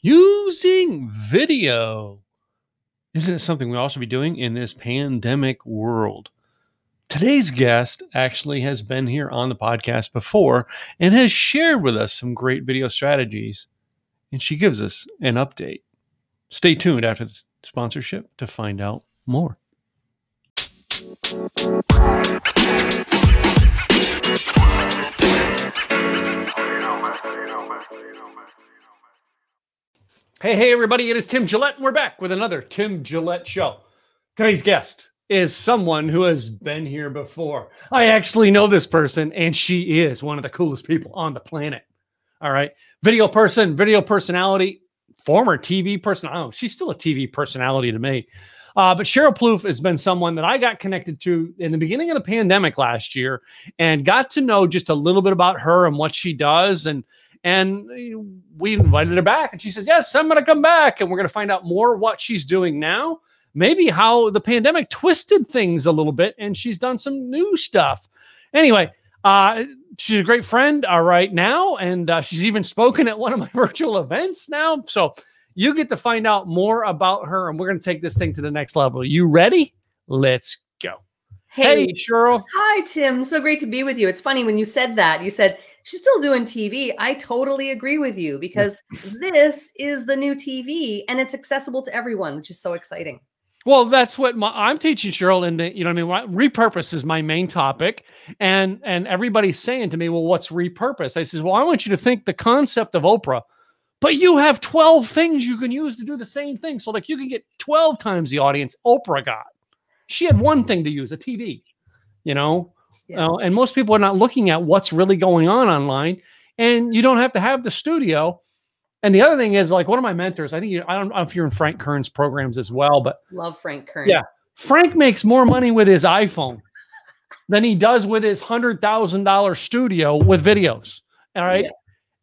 using video. Isn't it something we all should be doing in this pandemic world? Today's guest actually has been here on the podcast before and has shared with us some great video strategies, and she gives us an update. Stay tuned after the sponsorship to find out more. Hey, hey, everybody, it is Tim Gillette, and we're back with another Tim Gillette show. Today's guest is someone who has been here before. I actually know this person, and she is one of the coolest people on the planet. All right. Video person, video personality, former TV person. Know. She's still a TV personality to me. Uh, but Cheryl Plouffe has been someone that I got connected to in the beginning of the pandemic last year and got to know just a little bit about her and what she does. And and we invited her back, and she said, Yes, I'm going to come back. And we're going to find out more what she's doing now, maybe how the pandemic twisted things a little bit, and she's done some new stuff. Anyway, uh, she's a great friend uh, right now, and uh, she's even spoken at one of my virtual events now. So you get to find out more about her, and we're going to take this thing to the next level. You ready? Let's go. Hey, hey Cheryl. Hi, Tim. So great to be with you. It's funny when you said that. You said she's still doing TV. I totally agree with you because this is the new TV and it's accessible to everyone, which is so exciting. Well, that's what my, I'm teaching Cheryl, and you know, what I mean, repurpose is my main topic, and and everybody's saying to me, "Well, what's repurpose?" I says, "Well, I want you to think the concept of Oprah, but you have 12 things you can use to do the same thing. So, like, you can get 12 times the audience Oprah got. She had one thing to use, a TV, you know, yeah. uh, and most people are not looking at what's really going on online, and you don't have to have the studio." And the other thing is, like one of my mentors, I think you, I don't know if you're in Frank Kern's programs as well, but love Frank Kern. Yeah, Frank makes more money with his iPhone than he does with his hundred thousand dollar studio with videos. All right, yeah.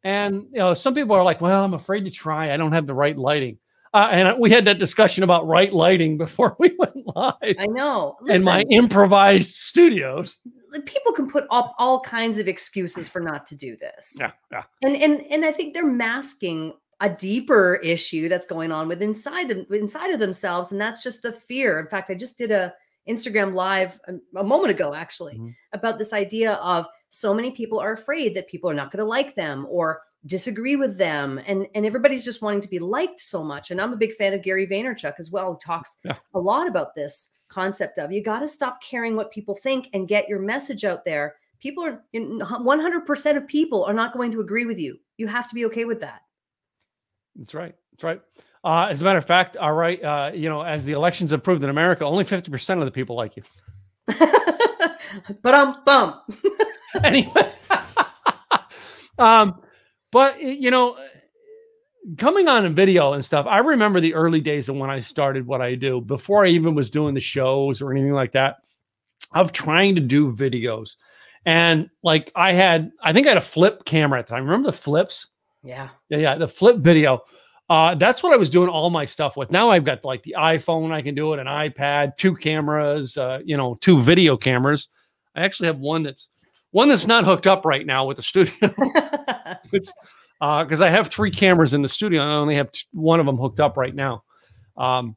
and you know some people are like, "Well, I'm afraid to try. I don't have the right lighting." Uh, and we had that discussion about right lighting before we went live. I know. Listen, in my improvised studios, people can put up all kinds of excuses for not to do this. Yeah, yeah. And and and I think they're masking a deeper issue that's going on with inside of inside of themselves, and that's just the fear. In fact, I just did a Instagram live a, a moment ago, actually, mm-hmm. about this idea of so many people are afraid that people are not going to like them or disagree with them and and everybody's just wanting to be liked so much and i'm a big fan of gary vaynerchuk as well who talks yeah. a lot about this concept of you got to stop caring what people think and get your message out there. People are 100% of people are not going to agree with you. You have to be okay with that. That's right. That's right. Uh, as a matter of fact all right uh, you know as the elections have proved in america only 50% of the people like you. But i'm bum anyway. Um but you know, coming on in video and stuff, I remember the early days of when I started what I do before I even was doing the shows or anything like that, of trying to do videos. And like I had, I think I had a flip camera at the time. Remember the flips? Yeah. Yeah, yeah. The flip video. Uh, that's what I was doing all my stuff with. Now I've got like the iPhone, I can do it, an iPad, two cameras, uh, you know, two video cameras. I actually have one that's one that's not hooked up right now with the studio. it's because uh, I have three cameras in the studio and I only have t- one of them hooked up right now. Um,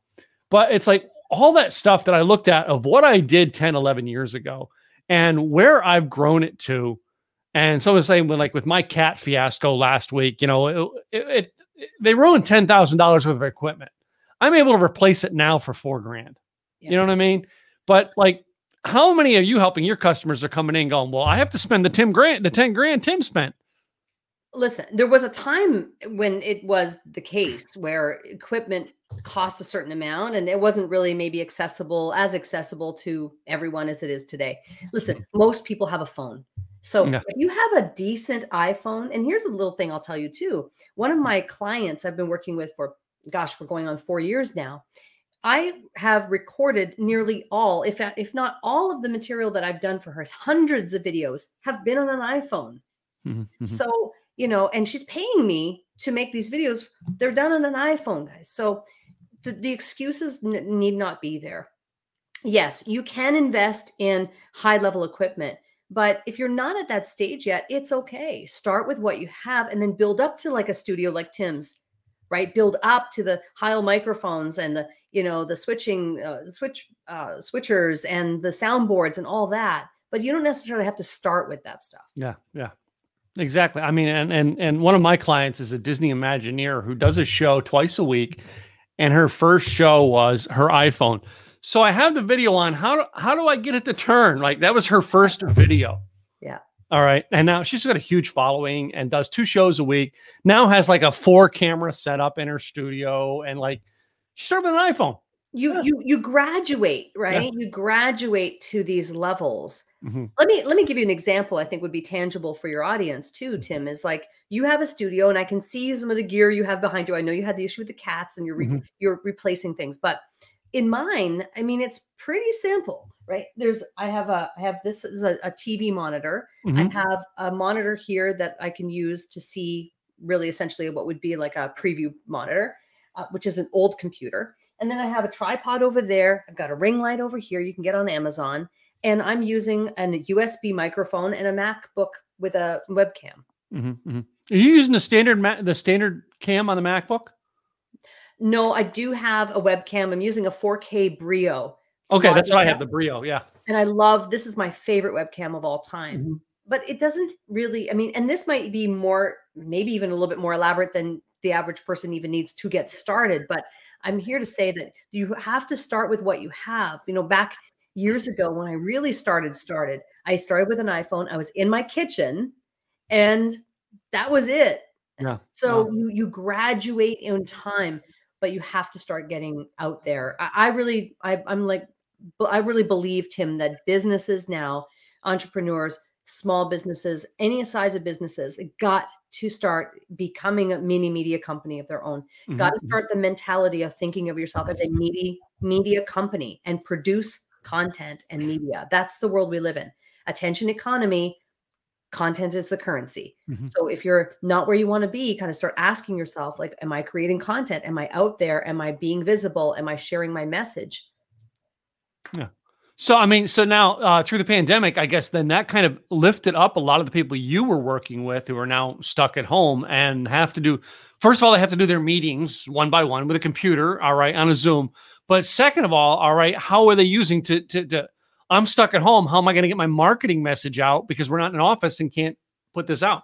but it's like all that stuff that I looked at of what I did 10, 11 years ago and where I've grown it to. And someone was saying, well, like with my cat fiasco last week, you know, it, it, it they ruined $10,000 worth of equipment. I'm able to replace it now for four grand. Yeah. You know what I mean? But like, how many of you helping your customers are coming in going, well, I have to spend the Tim Grant, the 10 grand Tim spent listen, there was a time when it was the case where equipment cost a certain amount and it wasn't really maybe accessible as accessible to everyone as it is today. Listen, most people have a phone. So yeah. if you have a decent iPhone, and here's a little thing I'll tell you too. One of my clients I've been working with for gosh, we're going on 4 years now. I have recorded nearly all, if if not all of the material that I've done for her, hundreds of videos have been on an iPhone. Mm-hmm. mm-hmm. So you know, and she's paying me to make these videos. They're done on an iPhone, guys. So the, the excuses n- need not be there. Yes, you can invest in high level equipment, but if you're not at that stage yet, it's okay. Start with what you have and then build up to like a studio like Tim's right? Build up to the Heil microphones and the you know the switching uh, switch uh, switchers and the soundboards and all that. But you don't necessarily have to start with that stuff. Yeah, yeah. Exactly. I mean, and and and one of my clients is a Disney Imagineer who does a show twice a week, and her first show was her iPhone. So I have the video on. How do how do I get it to turn? Like that was her first video. Yeah. All right. And now she's got a huge following and does two shows a week. Now has like a four camera setup in her studio and like she started with an iPhone. You yeah. you you graduate, right? Yeah. You graduate to these levels. Mm-hmm. Let me let me give you an example I think would be tangible for your audience too, mm-hmm. Tim. Is like you have a studio and I can see some of the gear you have behind you. I know you had the issue with the cats and you're re- mm-hmm. you're replacing things, but in mine, I mean, it's pretty simple, right? There's, I have a, I have this is a, a TV monitor. Mm-hmm. I have a monitor here that I can use to see really essentially what would be like a preview monitor, uh, which is an old computer. And then I have a tripod over there. I've got a ring light over here you can get on Amazon. And I'm using a USB microphone and a MacBook with a webcam. Mm-hmm, mm-hmm. Are you using the standard ma- the standard cam on the MacBook? No, I do have a webcam. I'm using a 4K Brio. Okay, that's what I have the Brio. Yeah. And I love this is my favorite webcam of all time. Mm-hmm. But it doesn't really, I mean, and this might be more, maybe even a little bit more elaborate than the average person even needs to get started. But I'm here to say that you have to start with what you have. You know, back years ago when I really started, started, I started with an iPhone. I was in my kitchen and that was it. Yeah. So you you graduate in time but you have to start getting out there. I, I really, I, I'm like, I really believe Tim that businesses now, entrepreneurs, small businesses, any size of businesses, got to start becoming a mini media company of their own. Mm-hmm. Got to start the mentality of thinking of yourself as a media media company and produce content and media. That's the world we live in. Attention economy, content is the currency. Mm-hmm. So if you're not where you want to be, kind of start asking yourself like am I creating content? Am I out there? Am I being visible? Am I sharing my message? Yeah. So I mean, so now uh, through the pandemic, I guess then that kind of lifted up a lot of the people you were working with who are now stuck at home and have to do. First of all, they have to do their meetings one by one with a computer, all right, on a Zoom. But second of all, all right, how are they using to to, to I'm stuck at home. How am I going to get my marketing message out because we're not in an office and can't put this out?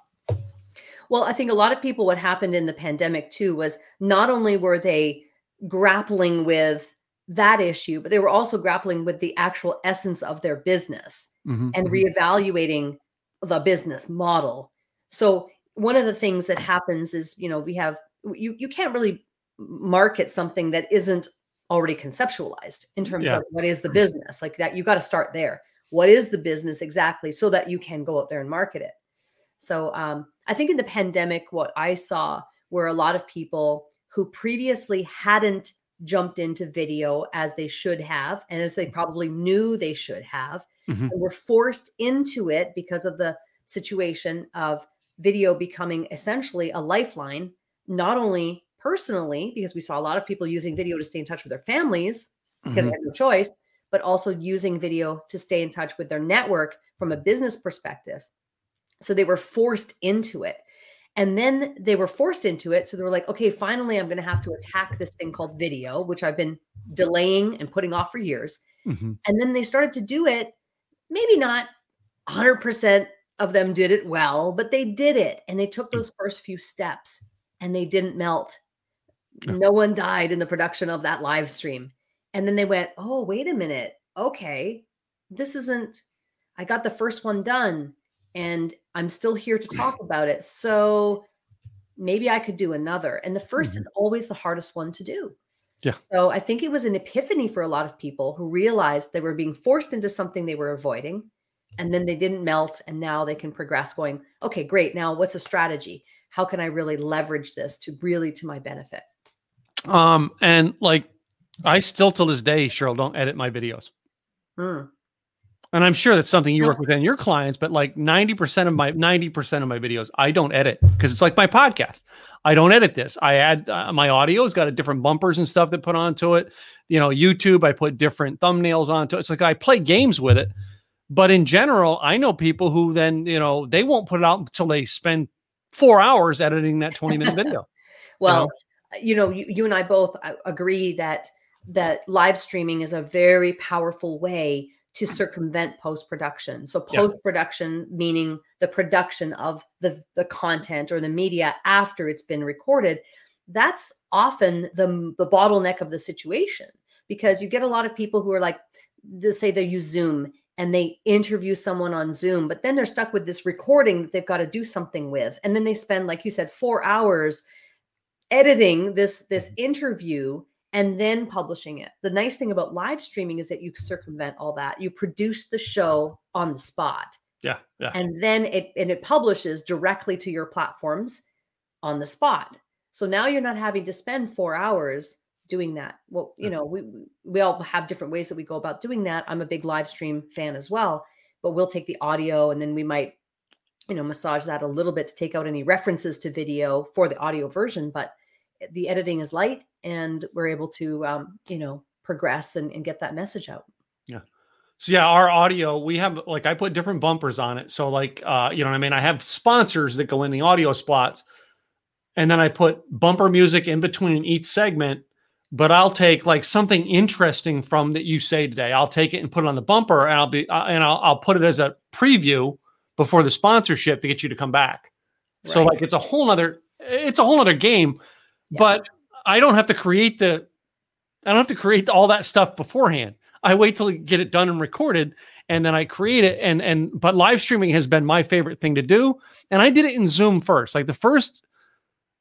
Well, I think a lot of people, what happened in the pandemic too was not only were they grappling with that issue, but they were also grappling with the actual essence of their business mm-hmm, and mm-hmm. reevaluating the business model. So, one of the things that happens is, you know, we have you you can't really market something that isn't already conceptualized in terms yeah. of what is the business like that you got to start there what is the business exactly so that you can go out there and market it so um, i think in the pandemic what i saw were a lot of people who previously hadn't jumped into video as they should have and as they probably knew they should have mm-hmm. and were forced into it because of the situation of video becoming essentially a lifeline not only personally because we saw a lot of people using video to stay in touch with their families because mm-hmm. they had no choice, but also using video to stay in touch with their network from a business perspective. So they were forced into it. And then they were forced into it. So they were like, okay, finally, I'm going to have to attack this thing called video, which I've been delaying and putting off for years. Mm-hmm. And then they started to do it. Maybe not 100% of them did it well, but they did it. And they took those first few steps and they didn't melt no one died in the production of that live stream. And then they went, oh, wait a minute. Okay, this isn't, I got the first one done and I'm still here to talk about it. So maybe I could do another. And the 1st mm-hmm. is always the hardest one to do. Yeah. So I think it was an epiphany for a lot of people who realized they were being forced into something they were avoiding. And then they didn't melt. And now they can progress going, okay, great. Now what's a strategy? How can I really leverage this to really to my benefit? Um, and like I still to this day, Cheryl, don't edit my videos. Hmm. And I'm sure that's something you work with in your clients, but like 90% of my 90% of my videos, I don't edit because it's like my podcast. I don't edit this. I add uh, my audio's got a different bumpers and stuff that put onto it. You know, YouTube, I put different thumbnails onto it. It's like I play games with it. But in general, I know people who then, you know, they won't put it out until they spend four hours editing that 20 minute video. well, you know? you know, you, you and I both uh, agree that that live streaming is a very powerful way to circumvent post production. So post production meaning the production of the the content or the media after it's been recorded. That's often the the bottleneck of the situation because you get a lot of people who are like they say they use Zoom and they interview someone on Zoom, but then they're stuck with this recording that they've got to do something with, and then they spend like you said 4 hours editing this this mm-hmm. interview and then publishing it. The nice thing about live streaming is that you circumvent all that. You produce the show on the spot Yeah. Yeah. and then it and it publishes directly to your platforms on the spot. So now you're not having to spend 4 hours doing that. Well, you know, we we- we all have different ways that we go about doing that. I'm a big live stream fan as well, but we'll take the audio and then we might you know massage that a little bit to take out any references to video for the audio version, but the editing is light and we're able to um, you know progress and, and get that message out. Yeah so yeah, our audio, we have like I put different bumpers on it. So like uh, you know what I mean? I have sponsors that go in the audio spots. And then I put bumper music in between each segment, but I'll take like something interesting from that you say today. I'll take it and put it on the bumper and I'll be uh, and I'll, I'll put it as a preview before the sponsorship to get you to come back. So like it's a whole nother it's a whole nother game, But I don't have to create the I don't have to create all that stuff beforehand. I wait till I get it done and recorded and then I create it and and but live streaming has been my favorite thing to do and I did it in Zoom first. Like the first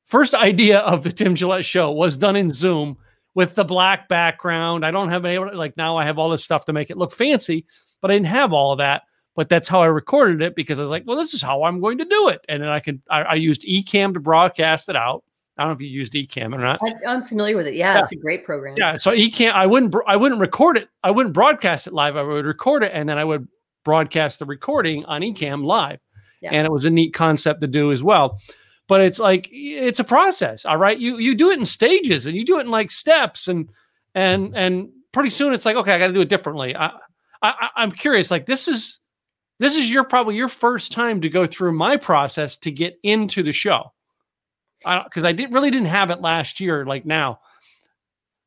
first idea of the Tim Gillette show was done in Zoom with the black background. I don't have any like now I have all this stuff to make it look fancy, but I didn't have all of that. But that's how I recorded it because I was like, well, this is how I'm going to do it. And then I could I, I used Ecamm to broadcast it out. I don't know if you used Ecamm or not. I, I'm familiar with it. Yeah, Yeah. it's a great program. Yeah, so Ecamm I wouldn't I wouldn't record it. I wouldn't broadcast it live. I would record it and then I would broadcast the recording on Ecamm live. Yeah. And it was a neat concept to do as well. But it's like it's a process, all right? You you do it in stages and you do it in like steps and and and pretty soon it's like okay, I got to do it differently. I, I I'm curious like this is this is your probably your first time to go through my process to get into the show. Because I, did really didn't have it last year like now.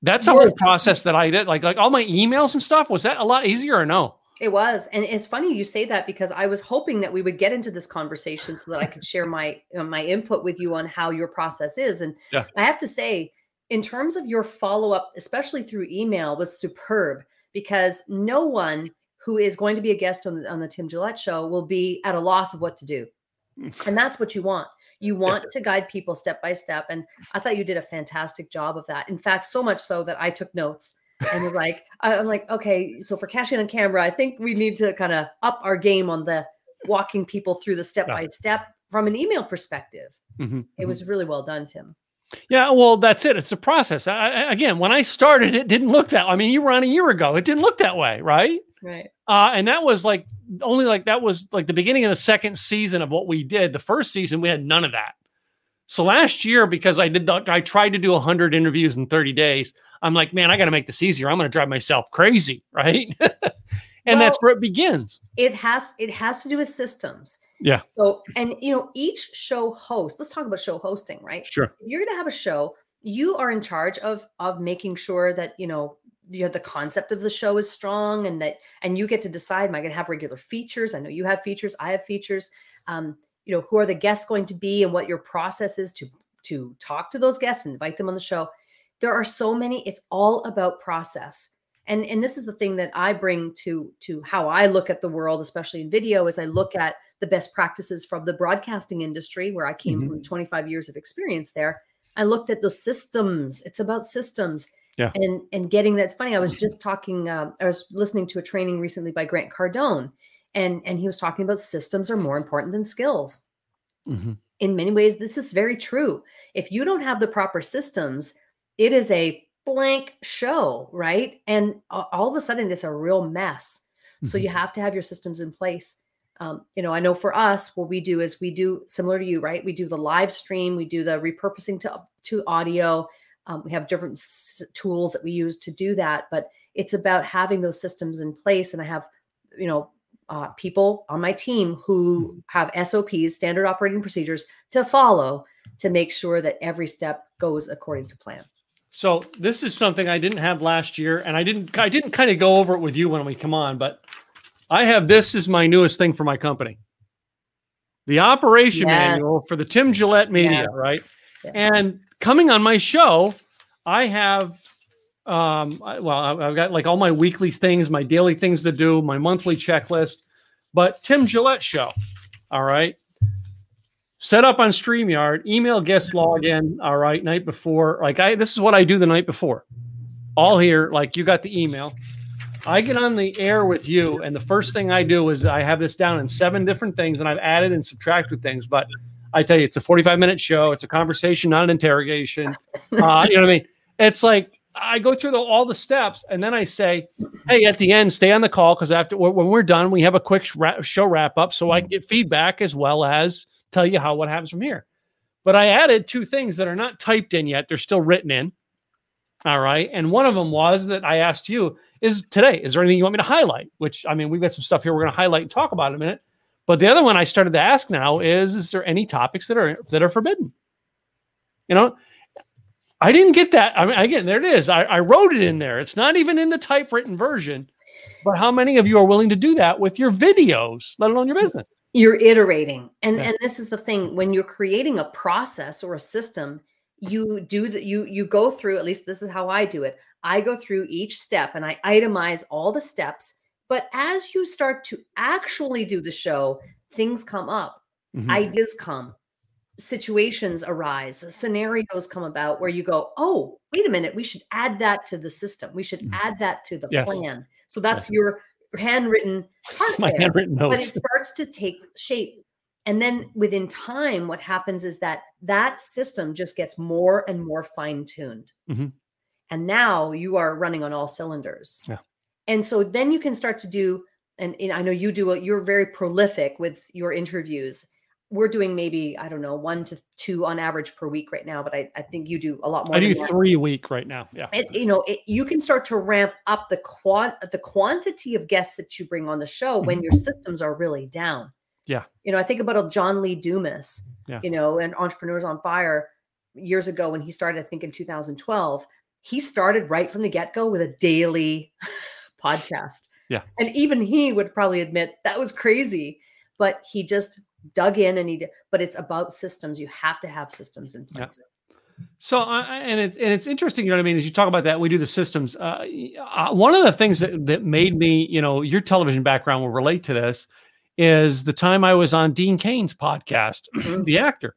That's a whole process that I did. Like like all my emails and stuff. Was that a lot easier or no? It was, and it's funny you say that because I was hoping that we would get into this conversation so that I could share my uh, my input with you on how your process is. And Yeah. I have to say, in terms of your follow up, especially through email, was superb because no one who is going to be a guest on the, on the Tim Gillette show will be at a loss of what to do, and that's what you want. You want to guide people step by step, and I thought you did a fantastic job of that. In fact, so much so that I took notes and was like, I'm like, okay, so for cashing on camera, I think we need to kind of up our game on the walking people through the step by step from an email perspective. Mhm, It mhm. was really well done, Tim. Yeah, well, that's it. It's a process. I- again, when I started, it didn't look that. I mean, you were on a year ago. It didn't look that way, right? Right. Uh, and that was like only like that was like the beginning of the second season of what we did. The first season we had none of that. So last year, because I did the, I tried to do hundred interviews in thirty days. I'm like, man, I got to make this easier. I'm going to drive myself crazy, right? and that's where it begins. It has it has to do with systems. Yeah. So and you know, each show host, let's talk about show hosting, right? Sure. If you're gonna have a show, you are in charge of of making sure that you know you know the concept of the show is strong and that and you get to decide am i going to have regular features? I know you have features i have features. Um you know who are the guests going to be and what your process is to to talk to those guests and invite them on the show. There are so many it's all about process. And and this is the thing that i bring to to how i look at the world especially in video is i look at the best practices from the broadcasting industry where i came Mhm. from 25 years of experience there. I looked at those systems. It's about systems Yeah. and and getting that's funny i was just talking um, i was listening to a training recently by grant cardone and and he was talking about systems are more important than skills. Mhm. in many ways this is very true. If you don't have the proper systems it is a blank show right? And all of a sudden it's a real mess. So you have to have your systems in place. Um, you know i know for us what we do is we do similar to you right? We do the live stream we do the repurposing to to audio um, we have different s- tools that we use to do that but it's about having those systems in place and i have you know uh, people on my team who have SOPs, standard operating procedures, to follow to make sure that every step goes according to plan. So this is something I didn't have last year, and I didn't I didn't kind of go over it with you when we come on, but I have this is my newest thing for my company. The operation Yes. manual for the Tim Gillette Media, Yes. right? Yes. And coming on my show, I have um well, I've got like all my weekly things, my daily things to do, my monthly checklist, but Tim Gillette show. All right. Set up on StreamYard, email guest login. All right, night before. Like I this is what I do the night before. All here, like you got the email. I get on the air with you, and the first thing I do is I have this down in seven different things, and I've added and subtracted things. But I tell you, it's a 45 minute show. It's a conversation, not an interrogation. Uh, you know what I mean? It's like I go through the, all the steps, and then I say, "Hey, at the end, stay on the call because after when we're done, we have a quick show wrap up, so I can get feedback as well as tell you how what happens from here." But I added two things that are not typed in yet; they're still written in. All right, and one of them was that I asked you is today. Is there anything you want me to highlight? Which I mean, we've got some stuff here we're going to highlight and talk about in a minute. But the other one I started to ask now is: Is there any topics that are that are forbidden? You know, I didn't get that. I mean, again, there it is. I, I wrote it in there. It's not even in the typewritten version. But how many of you are willing to do that with your videos, let alone your business? You're iterating. And Yeah. and this is the thing when you're creating a process or a system, you do that you you go through at least this is how I do it. I go through each step and I itemize all the steps, but as you start to actually do the show, things come up. Mhm. ideas come situations arise scenarios come about where you go oh wait a minute we should add that to the system we should Mhm. add that to the Yes. plan so that's your handwritten part My there, handwritten but it starts to take shape and then within time what happens is that that system just gets more and more fine-tuned Mhm. and now you are running on all cylinders Yeah. And so then you can start to do and, and i know you do it you're very prolific with your interviews we're doing maybe i don't know one to two on average per week right now but i, I think you do a lot more I than do three a week right now. Yeah. it, you know it, you can start to ramp up the quant the quantity of guests that you bring on the show when your systems are really down Mm-hmm. Yeah. you know i think about a john lee dumas Yeah. you know and entrepreneurs on fire years ago when he started i think in 2012 he started right from the get-go with a daily podcast Yeah. and even he would probably admit that was crazy but he just dug in and he did but it's about systems you have to have systems in Yeah. place So, uh, and it's and it's interesting, you know what I mean? As you talk about that, we do the systems. Uh, uh, one of the things that that made me, you know, your television background will relate to this, is the time I was on Dean Cain's podcast, the actor,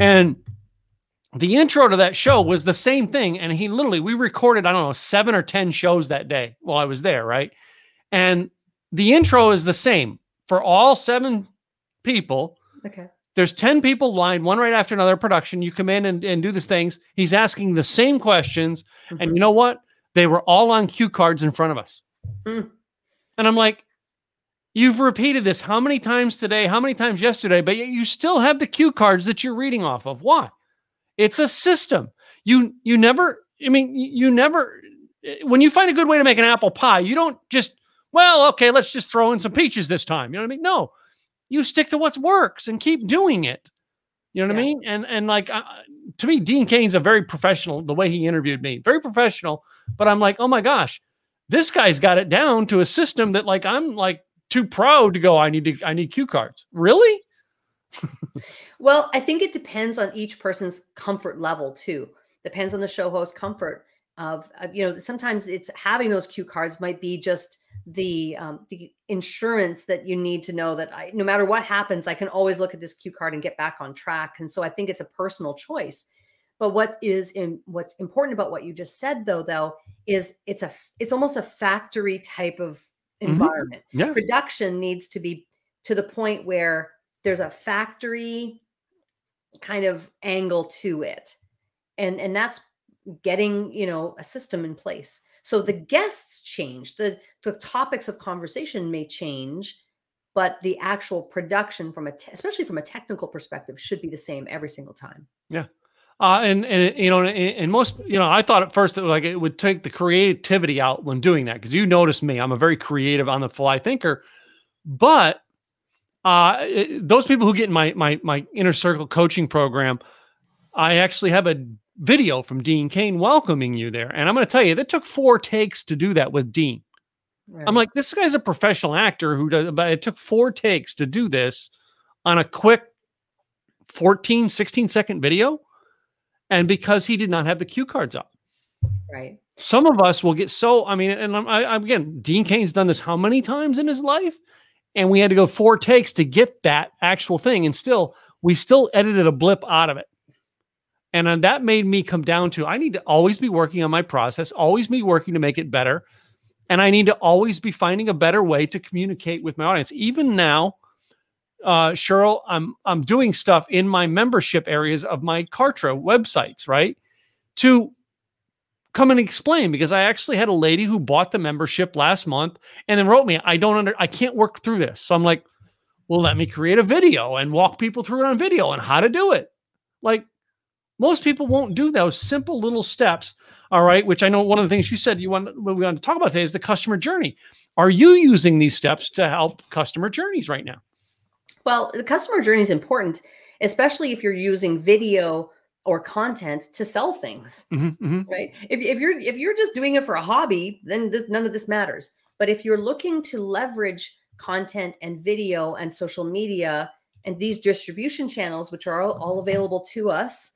and the intro to that show was the same thing. And he literally, we recorded, I don't know, seven or ten shows that day while I was there, right? And the intro is the same for all seven people. Okay. There's 10 people lined one right after another production. You come in and, and do these things. He's asking the same questions and you know what? They were all on cue cards in front of us. Mm. and i'm like you've repeated this how many times today? How many times yesterday? But yet you still have the cue cards that you're reading off of. Why it's a system you you never i mean you never when you find a good way to make an apple pie you don't just well okay let's just throw in some peaches this time you know what i mean no you stick to what works and keep doing it. You know what I mean? And and like uh, to me, Dean Cain's a very professional. The way he interviewed me, very professional. But I'm like, oh my gosh, this guy's got it down to a system that like I'm like too proud to go. I need to. I need cue cards. Really? Well, I think it depends on each person's comfort level too. Depends on the show host comfort of uh, you know sometimes it's having those cue cards might be just the um, the insurance that you need to know that I, no matter what happens, I can always look at this cue card and get back on track. And so I think it's a personal choice. But what is in what's important about what you just said though, though, is it's a it's almost a factory type of Mhm. environment Yeah. production needs to be to the point where there's a factory kind of angle to it. And and that's getting you know a system in place. So the guests change the the topics of conversation may change but the actual production from a te- especially from a technical perspective should be the same every single time. Yeah. Uh, and and you know, and, most you know, I thought at first that like it would take the creativity out when doing that because you notice me, I'm a very creative on the fly thinker, but uh, those people who get in my my my inner circle coaching program, I actually have a video from Dean Cain welcoming you there, and I'm going to tell you that took four takes to do that with Dean. Right. I'm like, this guy's a professional actor who does, but it took four takes to do this on a quick 14, 16 second video and because he did not have the cue cards up. Right. Some of us will get so. I mean, and I, I, again, Dean Kane's done this how many times in his life, and we had to go four takes to get that actual thing, and still, we still edited a blip out of it. And that made me come down to I need to always be working on my process, always be working to make it better. And I need to always be finding a better way to communicate with my audience. Even now, uh, Cheryl, I'm I'm doing stuff in my membership areas of my Kartra websites, right? To come and explain because I actually had a lady who bought the membership last month and then wrote me, I don't under I can't work through this. So I'm like, well, let me create a video and walk people through it on video and how to do it. Like most people won't do those simple little steps. All right, which I know one of the things you said you want we want to talk about today is the customer journey. Are you using these steps to help customer journeys right now? Well, the customer journey is important, especially if you're using video or content to sell things, mm-hmm, mm-hmm. right? If, if you're if you're just doing it for a hobby, then this, none of this matters. But if you're looking to leverage content and video and social media and these distribution channels, which are all, all available to us,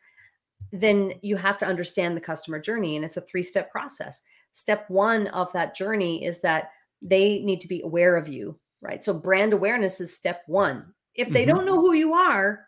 then you have to understand the customer journey, and it's a three-step process. Step one of that journey is that they need to be aware of you, right? So brand awareness is step one if they mm-hmm. don't know who you are,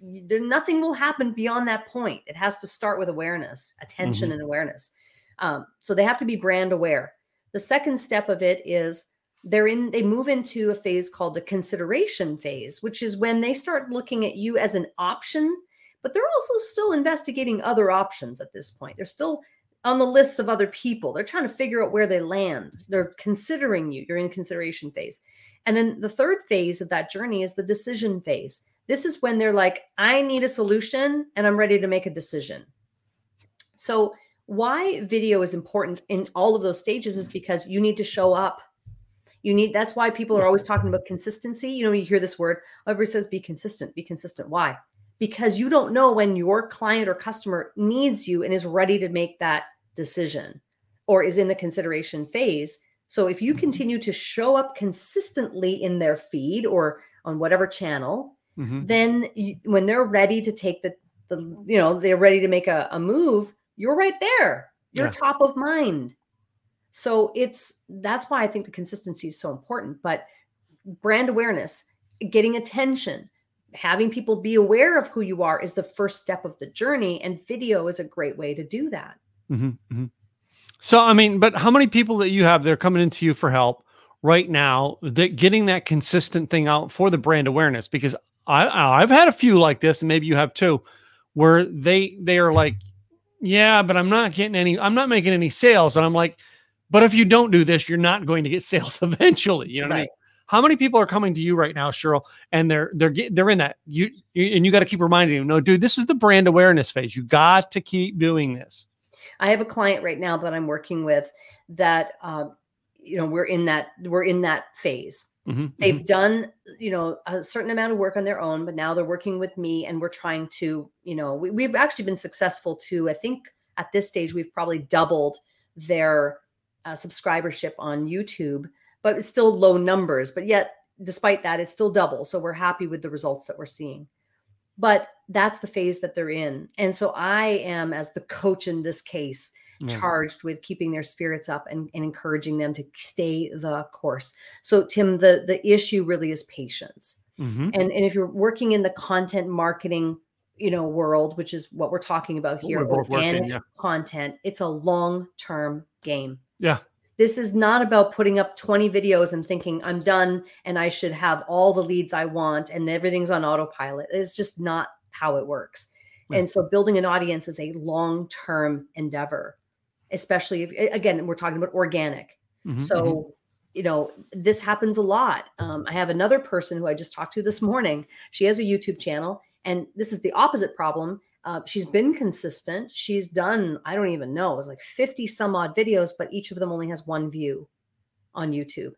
there nothing will happen beyond that point. It has to start with awareness, attention, mm-hmm. and awareness. Um, so they have to be brand aware. The second step of it is they're in they move into a phase called the consideration phase, which is when they start looking at you as an option, but they're also still investigating other options at this point. They're still on the lists of other people. They're trying to figure out where they land. They're considering you. You're in consideration phase. And then the third phase of that journey is the decision phase. This is when they're like, I need a solution and I'm ready to make a decision. So, why video is important in all of those stages is because you need to show up. You need that's why people are always talking about consistency. You know, you hear this word, everybody says be consistent, be consistent. Why? Because you don't know when your client or customer needs you and is ready to make that decision or is in the consideration phase so if you continue to show up consistently in their feed or on whatever channel, mm-hmm. then you, when they're ready to take the, the, you know, they're ready to make a, a move, you're right there. You're yeah. top of mind. So it's that's why I think the consistency is so important. But brand awareness, getting attention, having people be aware of who you are is the first step of the journey. And video is a great way to do that. Mm-hmm, mm-hmm. So I mean, but how many people that you have that are coming into you for help right now that getting that consistent thing out for the brand awareness? Because I I've had a few like this, and maybe you have too, where they they are like, yeah, but I'm not getting any, I'm not making any sales, and I'm like, but if you don't do this, you're not going to get sales eventually. You know what right. I mean? How many people are coming to you right now, Cheryl, and they're they're they're in that you, you and you got to keep reminding them, no, dude, this is the brand awareness phase. You got to keep doing this. I have a client right now that I'm working with that um, you know we're in that we're in that phase. Mm-hmm, They've mm-hmm. done you know a certain amount of work on their own, but now they're working with me, and we're trying to you know we, we've actually been successful to I think at this stage we've probably doubled their uh, subscribership on YouTube, but it's still low numbers. But yet, despite that, it's still double. So we're happy with the results that we're seeing but that's the phase that they're in. And so I am, as the coach in this case, yeah. charged with keeping their spirits up and, and, encouraging them to stay the course. So, Tim, the the issue really is patience. Mm-hmm. And and if you're working in the content marketing, you know, world, which is what we're talking about here, organic working, yeah. content, it's a long term game. Yeah. This is not about putting up 20 videos and thinking I'm done and I should have all the leads I want and everything's on autopilot. It's just not how it works. Right. And so building an audience is a long-term endeavor, especially if again we're talking about organic. Mm-hmm, so mm-hmm. you know this happens a lot. Um, I have another person who I just talked to this morning. She has a YouTube channel, and this is the opposite problem Uh, she's been consistent. She's done, I don't even know, it was like 50 some odd videos, but each of them only has one view on YouTube.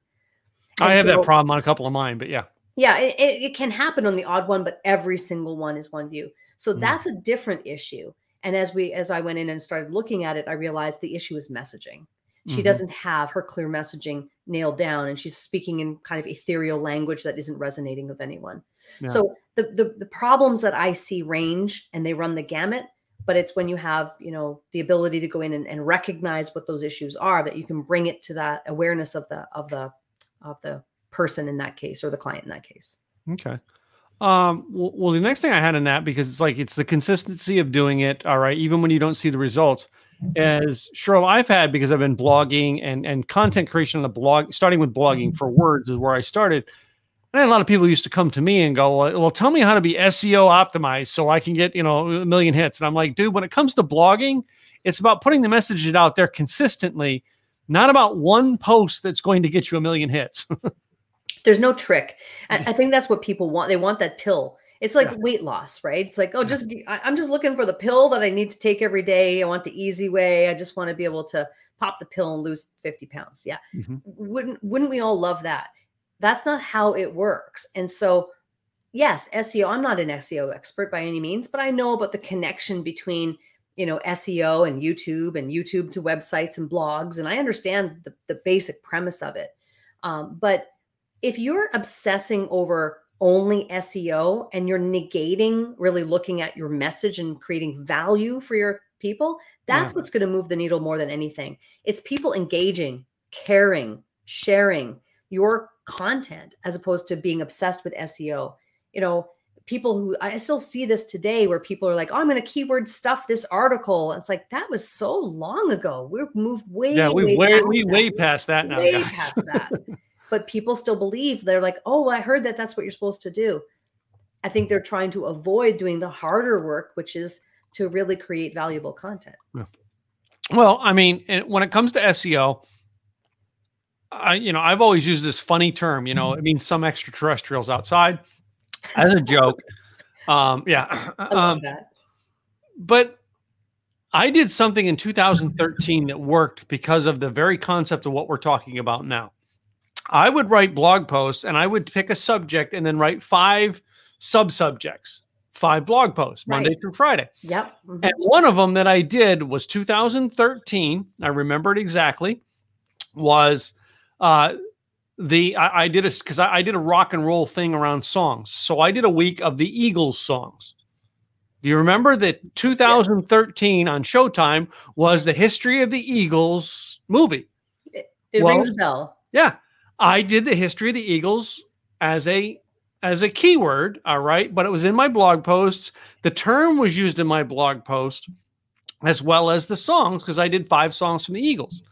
And I have so, that problem on a couple of mine, but yeah. Yeah, it, it, can happen on the odd one, but every single one is one view. So mm. that's a different issue. And as we as I went in and started looking at it, I realized the issue is messaging. She mm-hmm. doesn't have her clear messaging nailed down and she's speaking in kind of ethereal language that isn't resonating with anyone. Yeah. So the, the the problems that I see range and they run the gamut, but it's when you have, you know, the ability to go in and, and recognize what those issues are that you can bring it to that awareness of the of the of the person in that case or the client in that case. Okay. Um, well, well, the next thing I had in that because it's like it's the consistency of doing it. All right, even when you don't see the results, as sure I've had because I've been blogging and and content creation on the blog, starting with blogging for words is where I started. And a lot of people used to come to me and go, well, tell me how to be SEO optimized so I can get, you know, a million hits. And I'm like, dude, when it comes to blogging, it's about putting the message out there consistently, not about one post that's going to get you a million hits. There's no trick. I, I, think that's what people want. They want that pill. It's like yeah. weight loss, right? It's like, oh, just I, I'm just looking for the pill that I need to take every day. I want the easy way. I just want to be able to pop the pill and lose 50 pounds. Yeah. Mm-hmm. Wouldn't wouldn't we all love that? That's not how it works. And so, yes, SEO, I'm not an SEO expert by any means, but I know about the connection between you know SEO and YouTube and YouTube to websites and blogs, and I understand the, the basic premise of it. Um, but if you're obsessing over only SEO and you're negating really looking at your message and creating value for your people, that's yeah. what's going to move the needle more than anything. It's people engaging, caring, sharing your content as opposed to being obsessed with SEO. You know, people who I still see this today where people are like, oh, I'm going to keyword stuff this article. It's like that was so long ago. We've moved way, yeah, we way, we way past that now. Way guys. past that. but people still believe they're like, oh, I heard that that's what you're supposed to do. I think they're trying to avoid doing the harder work, which is to really create valuable content. Yeah. Well, I mean, when it comes to SEO, I, you know, I've always used this funny term, you know, it means some extraterrestrials outside as a joke. um, yeah. Um, but I did something in 2013 that worked because of the very concept of what we're talking about now. I would write blog posts and I would pick a subject and then write five sub subjects, five blog posts, right. Monday through Friday. Yep. Mm-hmm. And one of them that I did was 2013. I remember it exactly. Was uh, the I, I did a because I, I did a rock and roll thing around songs. So I did a week of the Eagles songs. Do you remember that 2013 yeah. on Showtime was the history of the Eagles movie? It, it well, rings a bell. Yeah. I did the history of the Eagles as a as a keyword, all right, but it was in my blog posts. The term was used in my blog post as well as the songs because I did five songs from the Eagles.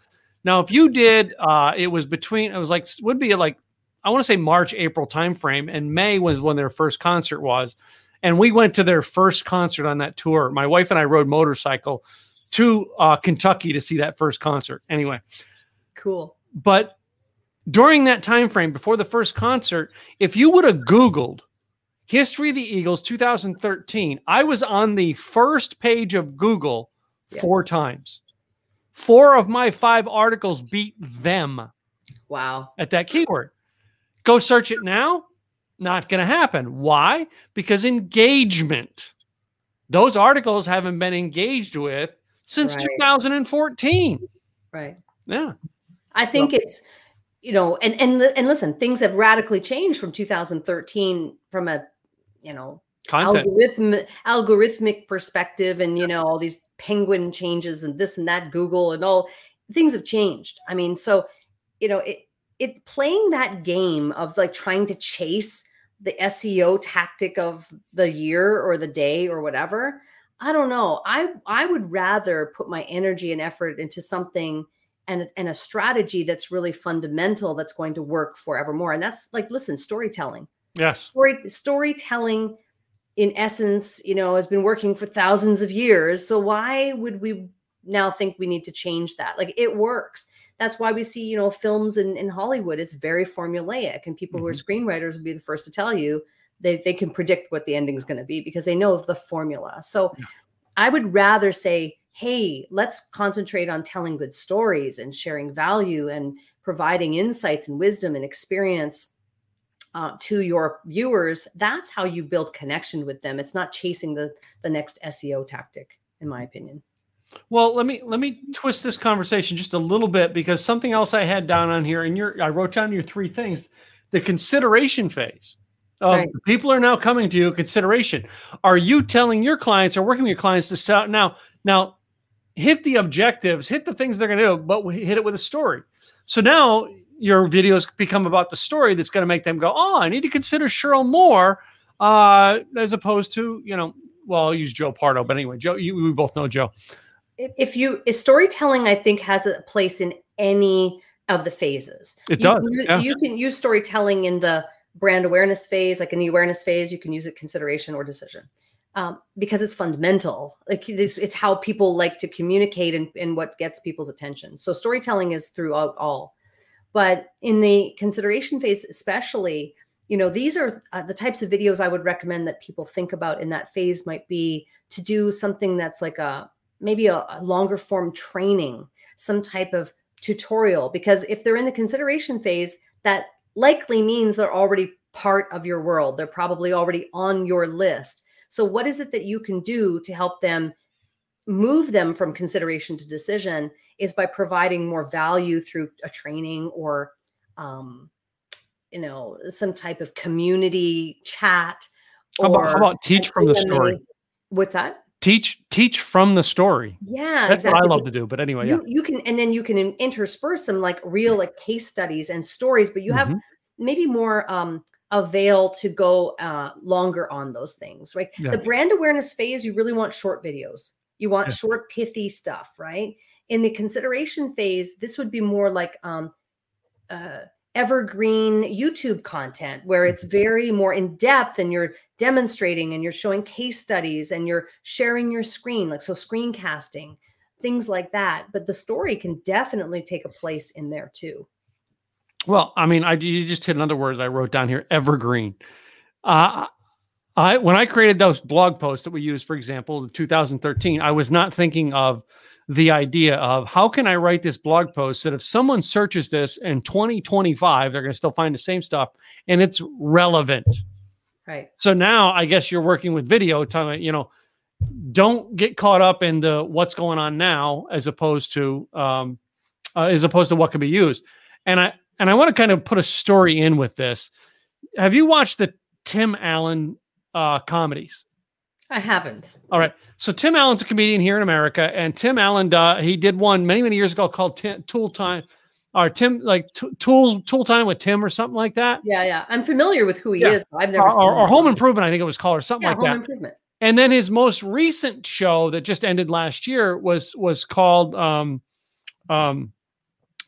Now, if you did, uh, it was between it was like would be like I want to say March April timeframe, and May was when their first concert was, and we went to their first concert on that tour. My wife and I rode motorcycle to uh, Kentucky to see that first concert. Anyway, cool. But during that time frame before the first concert, if you would have Googled History of the Eagles 2013, I was on the first page of Google four times. Four of my five articles beat them. Wow. At that keyword. Go search it now. Not going to happen. Why? Because engagement. Those articles haven't been engaged with since right. 2014. Right. Yeah. I think it's you know, and and and listen, things have radically changed from 2013 from a you know Content. algorithm algorithmic perspective, and you know all these penguin changes and this and that Google and all things have changed. I mean, so you know it it playing that game of like trying to chase the SEO tactic of the year or the day or whatever. I don't know. I I would rather put my energy and effort into something and, and a strategy that's really fundamental that's going to work forevermore. And that's like, listen, storytelling. Yes. Story, storytelling in essence, you know, has been working for thousands of years. So why would we now think we need to change that? Like it works. That's why we see, you know, films in, in Hollywood, it's very formulaic. And people mm-hmm. who are mm-hmm. screenwriters will be the first to tell you they, they can predict what the ending is going to be because they know of the formula. So yeah. I would rather say, hey, let's concentrate on telling good stories and sharing value and providing insights and wisdom and experience uh, to your viewers. That's how you build connection with them. It's not chasing the the next SEO tactic, in my opinion. Well, let me let me twist this conversation just a little bit because something else I had down on here, and your I wrote down your three things: the consideration phase. Um, right. People are now coming to you. Consideration. Are you telling your clients or working with your clients to sell now? Now, hit the objectives, hit the things they're going to do, but hit it with a story. So now your videos become about the story that's going to make them go, "Oh, I need to consider Cheryl more," uh, as opposed to you know, well, I'll use Joe Pardo, but anyway, Joe, you, we both know Joe if you if storytelling i think has a place in any of the phases it you, does you, yeah. you, can use storytelling in the brand awareness phase like in the awareness phase you can use it consideration or decision um, because it's fundamental like it's, it's how people like to communicate and, and what gets people's attention so storytelling is throughout all but in the consideration phase especially you know these are uh, the types of videos i would recommend that people think about in that phase might be to do something that's like a maybe a, a longer form training, some type of tutorial, because if they're in the consideration phase, that likely means they're already part of your world. They're probably already on your list. So, what is it that you can do to help them move them from consideration to decision? Is by providing more value through a training or, um, you know, some type of community chat. How about, how about teach from the story? What's that? teach teach from the story yeah that's exactly. what i love to do but anyway you, yeah. you can and then you can intersperse some like real like case studies and stories but you have mm-hmm. maybe more um avail to go uh longer on those things right yeah. the brand awareness phase you really want short videos you want yeah. short pithy stuff right in the consideration phase this would be more like um uh evergreen YouTube content where it's mm-hmm. very more in depth and you're demonstrating and you're showing case studies and you're sharing your screen, like so screencasting, things like that. But the story can definitely take a place in there too. Well, I mean, I you just hit another word that I wrote down here: evergreen. Uh, I when I created those blog posts that we use, for example, in 2013, I was not thinking of the idea of how can I write this blog post that if someone searches this in 2025, they're going to still find the same stuff and it's relevant. Right. So now I guess you're working with video, telling you know, don't get caught up in the what's going on now as opposed to um, uh, as opposed to what can be used. And I and I want to kind of put a story in with this. Have you watched the Tim Allen uh, comedies? I haven't. All right. So Tim Allen's a comedian here in America, and Tim Allen uh, he did one many many years ago called Tim, Tool Time, or Tim like t- Tools Tool Time with Tim or something like that. Yeah, yeah. I'm familiar with who he yeah. is. I've never or, or, or Home Improvement, I think it was called, or something yeah, like Home that. Improvement. And then his most recent show that just ended last year was was called um, um,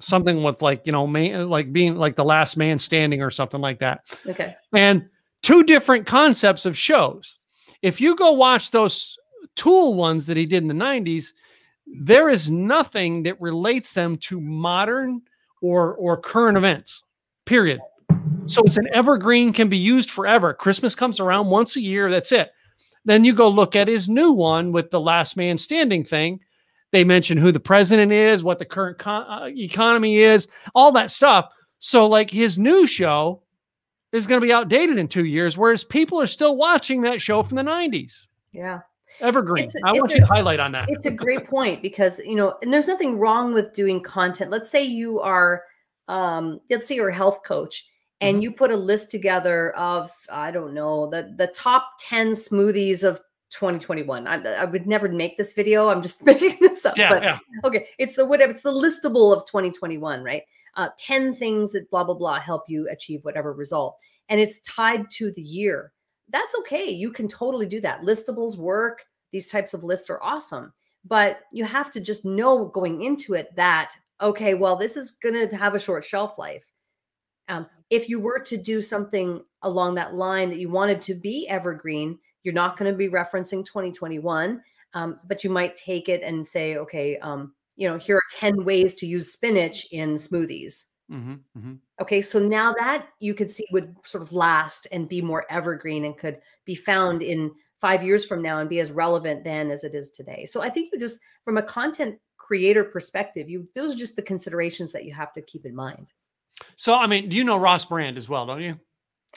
something with like you know man, like being like the last man standing or something like that. Okay. And two different concepts of shows if you go watch those tool ones that he did in the 90s, there is nothing that relates them to modern or or current events. Period. So it's an evergreen, can be used forever. Christmas comes around once a year, that's it. Then you go look at his new one with the last man standing thing. They mention who the president is, what the current con- uh, economy is, all that stuff. So, like his new show is going to be outdated in two years, whereas people are still watching that show from the 90s. Yeah. Evergreen. A, I want you to highlight on that. It's a great point because, you know, and there's nothing wrong with doing content. Let's say you are, um, let's say you're a health coach and mm-hmm. you put a list together of, I don't know, the, the top 10 smoothies of 2021. I, I, would never make this video. I'm just making this up. Yeah, but, yeah. Okay. It's the whatever, it's the listable of 2021, right? uh, 10 things that blah, blah, blah help you achieve whatever result. And it's tied to the year. That's okay. You can totally do that. Listables work. These types of lists are awesome. But you have to just know going into it that, okay, well, this is going to have a short shelf life. Um, if you were to do something along that line that you wanted to be evergreen, you're not going to be referencing 2021, um, but you might take it and say, okay, um, you know, here are 10 ways to use spinach in smoothies. Mm-hmm, mm-hmm. Okay, so now that you could see would sort of last and be more evergreen and could be found in five years from now and be as relevant then as it is today. So I think you just, from a content creator perspective, you those are just the considerations that you have to keep in mind. So, I mean, you know Ross Brand as well, don't you?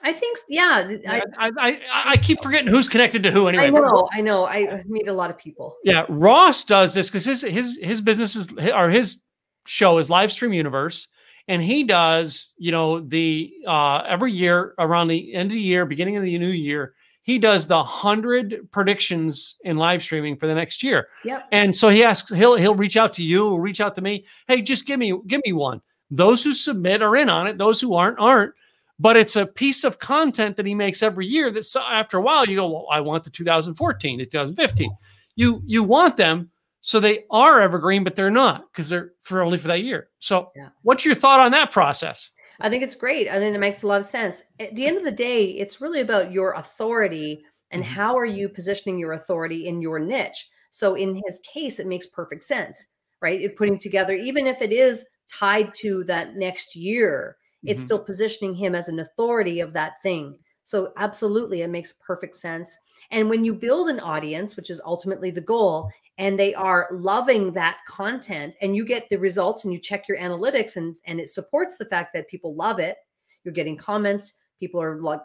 I think, yeah. I, I, I, I keep forgetting who's connected to who anyway. I know, I know. I meet a lot of people. Yeah, Ross does this because his his his business is or his show is Livestream Universe, and he does you know the uh every year around the end of the year, beginning of the new year, he does the hundred predictions in live streaming for the next year. Yep. And so he asks, he'll he'll reach out to you, reach out to me. Hey, just give me give me one. Those who submit are in on it. Those who aren't aren't. But it's a piece of content that he makes every year. That so after a while you go, well, I want the 2014, the 2015. You you want them so they are evergreen, but they're not because they're for only for that year. So, Yeah. what's your thought on that process? I think it's great. I think it makes a lot of sense. At the end of the day, it's really about your authority and Mhm. how are you positioning your authority in your niche. So in his case, it makes perfect sense, right? It putting together, even if it is tied to that next year, it's Mhm. still positioning him as an authority of that thing. So absolutely, it makes perfect sense. And when you build an audience, which is ultimately the goal, and they are loving that content and you get the results and you check your analytics and and it supports the fact that people love it you're getting comments people are like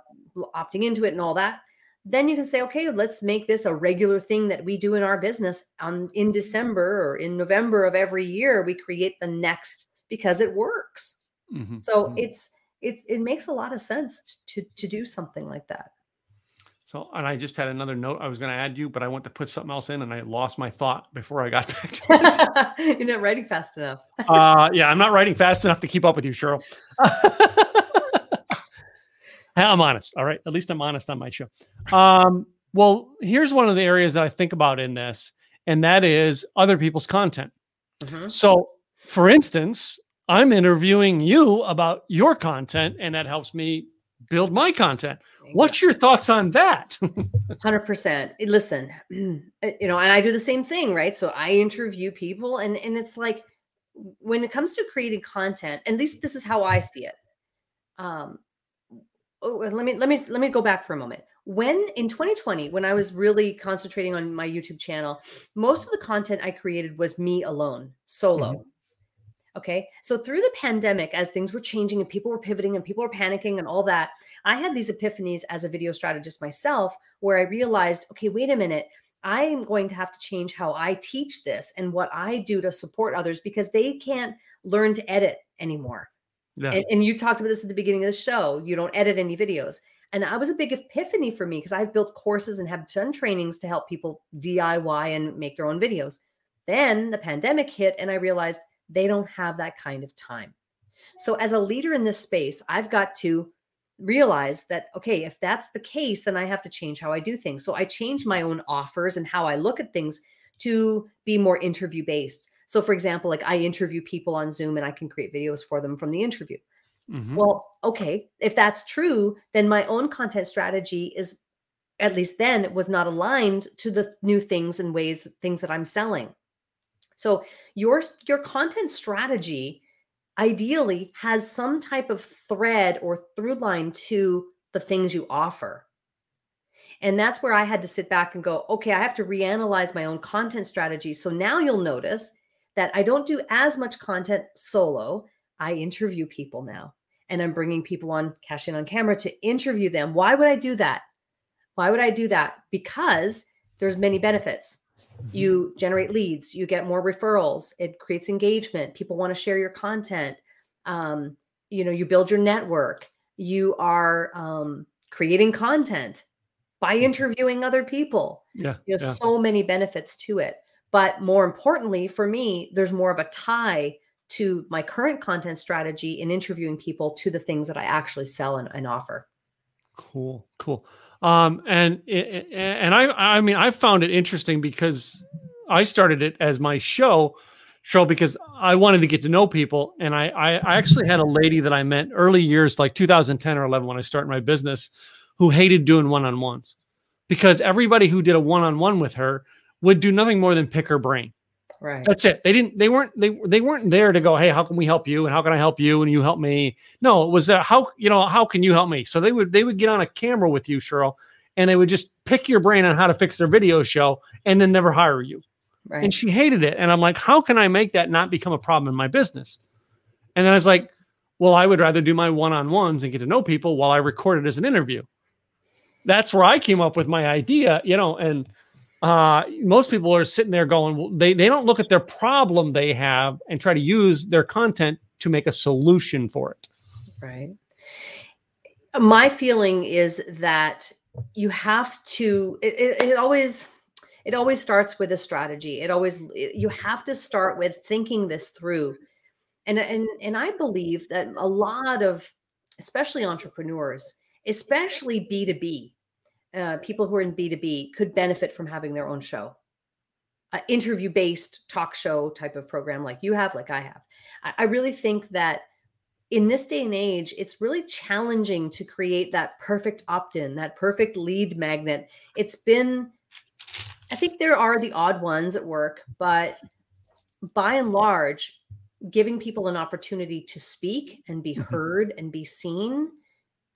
opting into it and all that then you can say okay let's make this a regular thing that we do in our business on in december or in november of every year we create the next because it works Mhm. so Mhm. it's it's it makes a lot of sense to to do something like that So, and I just had another note I was going to add you, but I went to put something else in and I lost my thought before I got back to it. you're not writing fast enough uh, yeah, I'm not writing fast enough to keep up with you, Cheryl. I'm honest. All right. At least I'm honest on my show. Um, well, here's one of the areas that I think about in this, and that is other people's content. Mhm. So, for instance, I'm interviewing you about your content, and that helps me build my content. What's your thoughts on that? Hundred percent. Listen, you know, and I do the same thing, right? So I interview people, and and it's like when it comes to creating content, at least this is how I see it. Um, oh, let me let me let me go back for a moment. When in 2020, when I was really concentrating on my YouTube channel, most of the content I created was me alone, solo. Okay. So through the pandemic, as things were changing and people were pivoting and people were panicking and all that, I had these epiphanies as a video strategist myself where I realized, okay, wait a minute. I am going to have to change how I teach this and what I do to support others because they can't learn to edit anymore. yeah. And, and you talked about this at the beginning of the show. You don't edit any videos. And I was a big epiphany for me because I've built courses and have done trainings to help people DIY and make their own videos. Then the pandemic hit, and I realized they don't have that kind of time. So, as a leader in this space, I've got to realize that, okay, if that's the case, then I have to change how I do things. So, I change my own offers and how I look at things to be more interview based. So, for example, like I interview people on Zoom and I can create videos for them from the interview. Mhm. Well, okay, if that's true, then my own content strategy is at least then was not aligned to the new things and ways things that I'm selling. So your your content strategy ideally has some type of thread or through line to the things you offer. And that's where I had to sit back and go, okay, I have to reanalyze my own content strategy. So now you'll notice that I don't do as much content solo. I interview people now and I'm bringing people on cash in on camera to interview them. Why would I do that? Why would I do that? Because there's many benefits. You generate leads, you get more referrals, it creates engagement. People want to share your content. Um, you know, you build your network. You are um, creating content by interviewing other people. yeah. There's yeah. so many benefits to it. But more importantly, for me, there's more of a tie to my current content strategy in interviewing people to the things that I actually sell and, and offer. Cool, cool. Um, and and I I mean I found it interesting because I started it as my show show because I wanted to get to know people, and I I, I actually had a lady that I met early years, like 2010 or 11, when I started my business, who hated doing one on ones because everybody who did a one on one with her would do nothing more than pick her brain. Right. That's it. They didn't. They weren't. They they weren't there to go. Hey, how can we help you? And how can I help you? And you help me. No, it was uh, how you know how can you help me? So they would they would get on a camera with you, Cheryl, and they would just pick your brain on how to fix their video show and then never hire you. Right. And she hated it. And I'm like, how can I make that not become a problem in my business? And then I was like, well, I would rather do my one on ones and get to know people while I record it as an interview. That's where I came up with my idea, you know, and uh, most people are sitting there going, well, they, they don't look at their problem they have and try to use their content to make a solution for it. Right. My feeling is that you have to, it, it, it always, it always starts with a strategy. It always, you have to start with thinking this through. And, and, and I believe that a lot of, especially entrepreneurs, especially B2B, uh, people who are in B2B could benefit from having their own show, an interview based talk show type of program like you have, like I have. I, I really think that in this day and age, it's really challenging to create that perfect opt in, that perfect lead magnet. It's been, I think there are the odd ones at work, but by and large, giving people an opportunity to speak and be Mhm. heard and be seen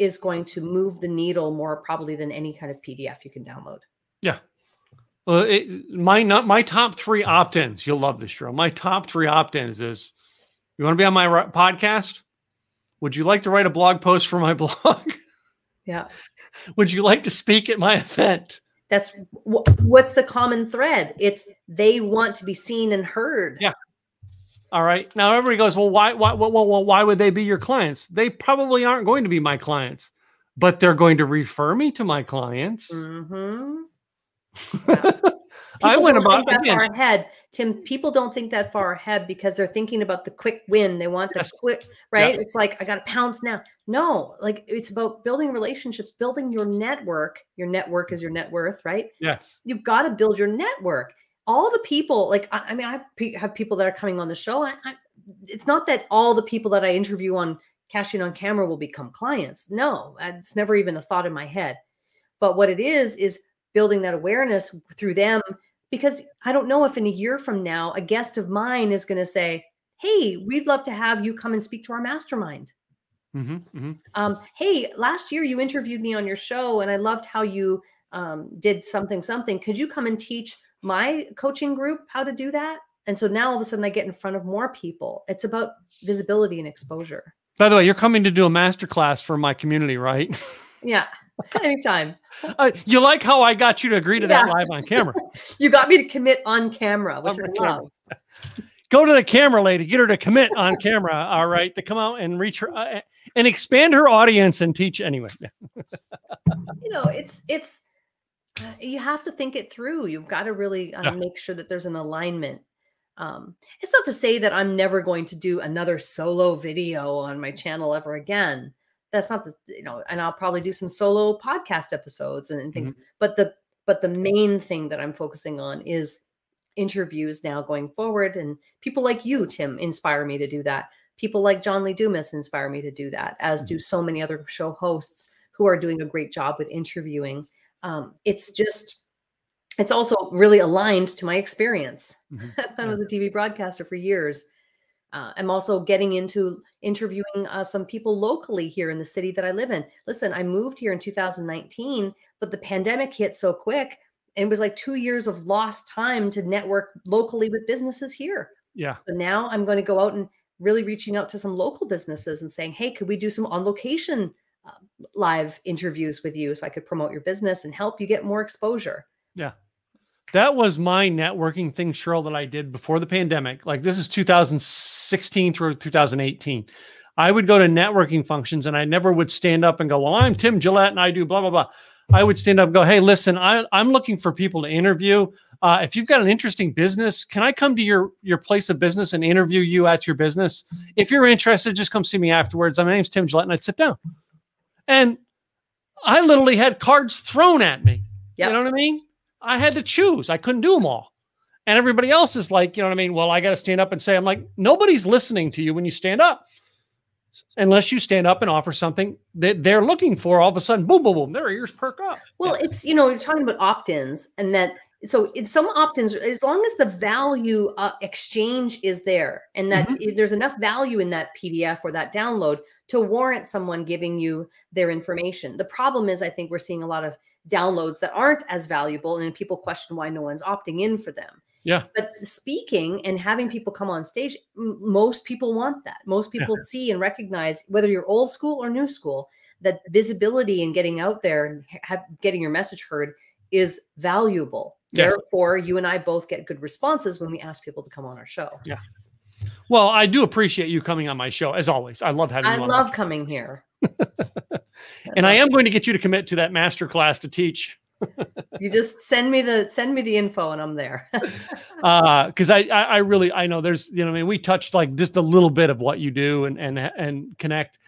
is going to move the needle more probably than any kind of PDF you can download. Yeah. Well, it, my not my top three opt-ins. You'll love this show. My top three opt-ins is: you want to be on my ri- podcast? Would you like to write a blog post for my blog? Yeah. Would you like to speak at my event? That's wh- what's the common thread. It's they want to be seen and heard. Yeah. All right. Now everybody goes, well, why, why, why, why, why would they be your clients? They probably aren't going to be my clients, but they're going to refer me to my clients. Mhm. I went about that again. far ahead. Tim, people don't think that far ahead because they're thinking about the quick win. They want the Yes. quick, right? It's like I got to pounce now. No, like it's about building relationships, building your network. Your network is your net worth, right? Yes. You've got to build your network. All the people, like I, I mean, I have people that are coming on the show. I, I, it's not that all the people that I interview on cashing on camera will become clients. No, it's never even a thought in my head. But what it is is building that awareness through them because I don't know if in a year from now a guest of mine is going to say, "Hey, we'd love to have you come and speak to our mastermind." hmm hmm Um, hey, last year you interviewed me on your show, and I loved how you um, did something something. Could you come and teach my coaching group how to do that? And so now all of a sudden I get in front of more people. It's about visibility and exposure. By the way, you're coming to do a master class for my community, right? Yeah, anytime. Uh, you like how I got you to agree to that live on camera? You got me to commit on camera, which On I camera. love. Go to the camera lady, get her to commit on camera. All right, to come out and reach her uh, and expand her audience and teach anyway. You know it's it's uh, you have to think it through you've got to really um, Yeah. make sure that there's an alignment um it's not to say that i'm never going to do another solo video on my channel ever again that's not the you know and i'll probably do some solo podcast episodes and, and things but the but the main thing that i'm focusing on is interviews now going forward and people like you tim inspire me to do that people like john lee dumas inspire me to do that as do so many other show hosts who are doing a great job with interviewing. Um, it's just, it's also really aligned to my experience. Mhm. I was a TV broadcaster for years. Uh, I'm also getting into interviewing uh, some people locally here in the city that I live in. Listen, I moved here in 2019, but the pandemic hit so quick. And it was like two years of lost time to network locally with businesses here. Yeah. So now I'm going to go out and really reaching out to some local businesses and saying, hey, could we do some on location um, live interviews with you so I could promote your business and help you get more exposure? Yeah. That was my networking thing, Cheryl, that I did before the pandemic. Like this is 2016 through 2018. I would go to networking functions and I never would stand up and go, Well, I'm Tim Gillette and I do blah, blah, blah. I would stand up and go, Hey, listen, I, I'm looking for people to interview. Uh, if you've got an interesting business, can I come to your your place of business and interview you at your business? If you're interested, just come see me afterwards. My name's Tim Gillette, and I'd sit down. And I literally had cards thrown at me. Yep. You know what I mean? I had to choose. I couldn't do them all. And everybody else is like, you know what I mean? Well, I got to stand up and say, I'm like, nobody's listening to you when you stand up. Unless you stand up and offer something that they're looking for, all of a sudden, boom, boom, boom, their ears perk up. Well, it's you know you're talking about opt-ins, and that so in some opt-ins, as long as the value uh, exchange is there, and that i- there's enough value in that PDF or that download to warrant someone giving you their information. The problem is, I think we're seeing a lot of downloads that aren't as valuable and people question why no one's opting in for them Yeah. but speaking and having people come on stage most people want that most Yeah. people see and recognize whether you're old school or new school that visibility and getting out there and have getting your message heard is valuable Yes. therefore you and i both get good responses when we ask people to come on our show Well, I do appreciate you coming on my show as always. I love having i you on. my love coming here and I am going to get you to commit to that master class to teach you just send me the send me the info and i'm there because I, I I really I know there's you know I mean we touched like just a little bit of what you do and and and connect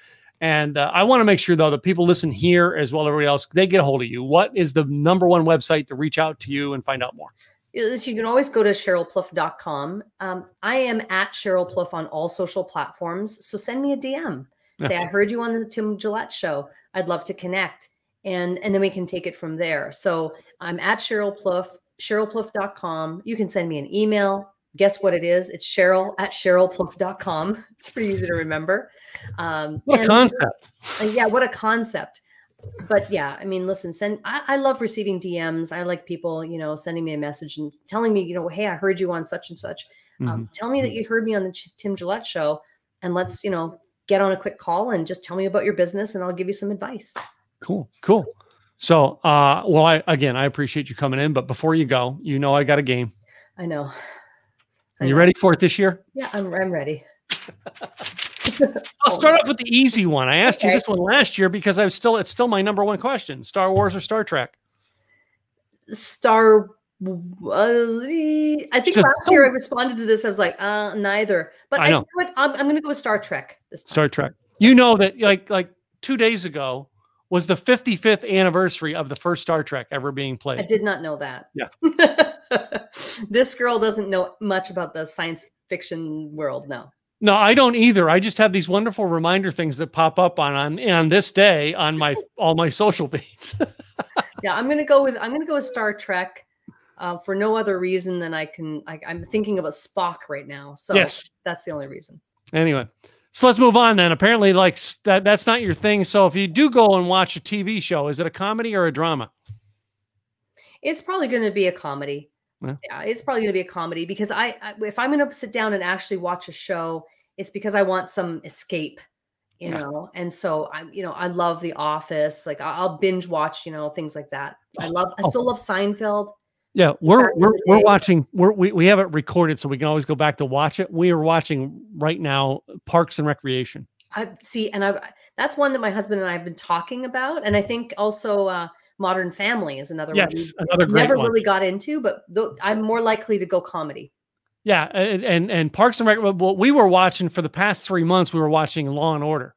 and uh, I want to make sure though that people listen here as well as everybody else they get a hold of you. What is the number one website to reach out to you and find out more? You can always go to cherylpluff.com. Um, I am at Cheryl Pluff on all social platforms. So send me a DM. Say, I heard you on the Tim Gillette show. I'd love to connect. And, and then we can take it from there. So I'm at Cheryl Pluff, cherylpluff.com. You can send me an email. Guess what it is? It's Cheryl at cherylpluff.com. It's pretty easy to remember. Um, What a and- concept! uh, yeah, what a concept. But yeah, I mean, listen, send I, I love receiving DMs. I like people, you know, sending me a message and telling me, you know, hey, I heard you on such and such. Um, tell me that you heard me on the Tim Gillette show, and let's, you know, get on a quick call and just tell me about your business, and I'll give you some advice. Cool, cool. So, uh, well, I again I appreciate you coming in, but before you go, you know I got a game. I know. I Are you know. ready for it this year? Yeah, I'm, I'm ready. I'll start off with the easy one. I asked you this one last year because I was still it's still my number one question: Star Wars or Star Trek? Star. Uh, I think Just- last year I responded to this. I was like, uh, neither. But I I, know. know what? I'm, I'm going to go with Star Trek this time. Star Trek. You know that like like two days ago was the 55th anniversary of the first Star Trek ever being played. I did not know that. Yeah. this girl doesn't know much about the science fiction world. No. No, I don't either. I just have these wonderful reminder things that pop up on on, on this day on my all my social feeds. Yeah, I'm gonna go with I'm gonna go with Star Trek. Uh, for no other reason than I can. I, I'm thinking about Spock right now, so yes. that's the only reason. Anyway, so let's move on then. Apparently, like that that's not your thing. So if you do go and watch a TV show, is it a comedy or a drama? It's probably going to be a comedy. Yeah. Yeah, it's probably going to be a comedy because I if I'm going to sit down and actually watch a show, it's because I want some escape, you Yeah. know. And so I, you know, I love The Office. Like I'll binge watch, you know, things like that. I love. I Oh. still love Seinfeld. Yeah, we're we're we're watching. We're, we we have it recorded, so we can always go back to watch it. We are watching right now Parks and Recreation. I see, and I that's one that my husband and I have been talking about, and I think also uh, Modern Family is another one. Yes, another great one. never one. really got into, but th- I'm more likely to go comedy. Yeah, and and, Parks and Rec. Well, we were watching for the past three months. We were watching Law and Order.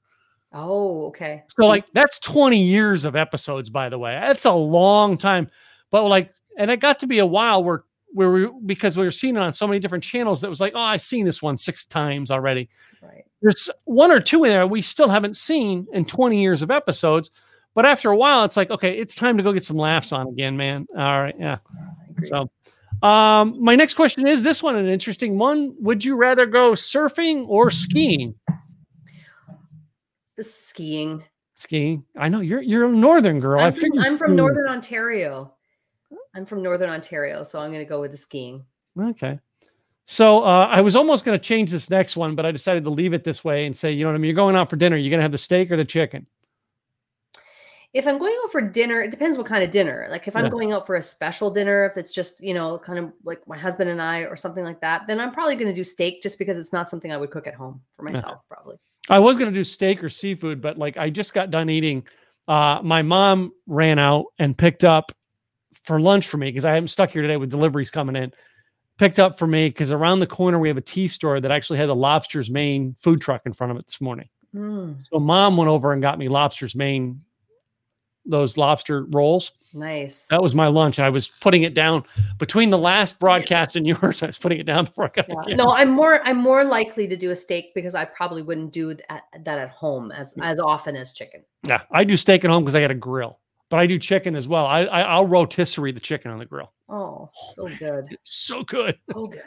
Oh, okay. So like that's twenty years of episodes, by the way. That's a long time. But like, and it got to be a while where where we because we were seeing it on so many different channels that was like, oh, I've seen this one six times already. Right. there's one or two in there we still haven't seen in 20 years of episodes. But after a while, it's like, okay, it's time to go get some laughs on again, man. All right, yeah. Oh, agree. So, um, my next question is this one an interesting one. Would you rather go surfing or skiing? The skiing. Skiing. I know you're you're a northern girl. I'm from. I'm from Northern Ontario. I'm from Northern Ontario, so I'm going to go with the skiing. Okay. So uh, I was almost going to change this next one, but I decided to leave it this way and say, you know what I mean? You're going out for dinner. You're going to have the steak or the chicken. If I'm going out for dinner, it depends what kind of dinner. Like if I'm Yeah. going out for a special dinner, if it's just, you know, kind of like my husband and I or something like that, then I'm probably going to do steak just because it's not something I would cook at home for myself, probably. I was going to do steak or seafood, but like I just got done eating. Uh, my mom ran out and picked up for lunch for me because I am stuck here today with deliveries coming in. Picked up for me because around the corner we have a tea store that actually had a Lobster's Main food truck in front of it this morning. Mm, So mom went over and got me Lobster's Main, those lobster rolls. nice. That was my lunch. I was putting it down between the last broadcast and yours. I was putting it down before I got Yeah. No, I'm more I'm more likely to do a steak because I probably wouldn't do that, that at home as as often as chicken. Yeah, I do steak at home because I got a grill, but I do chicken as well. I, I I'll rotisserie the chicken on the grill. Oh, so good. So good. Oh, good.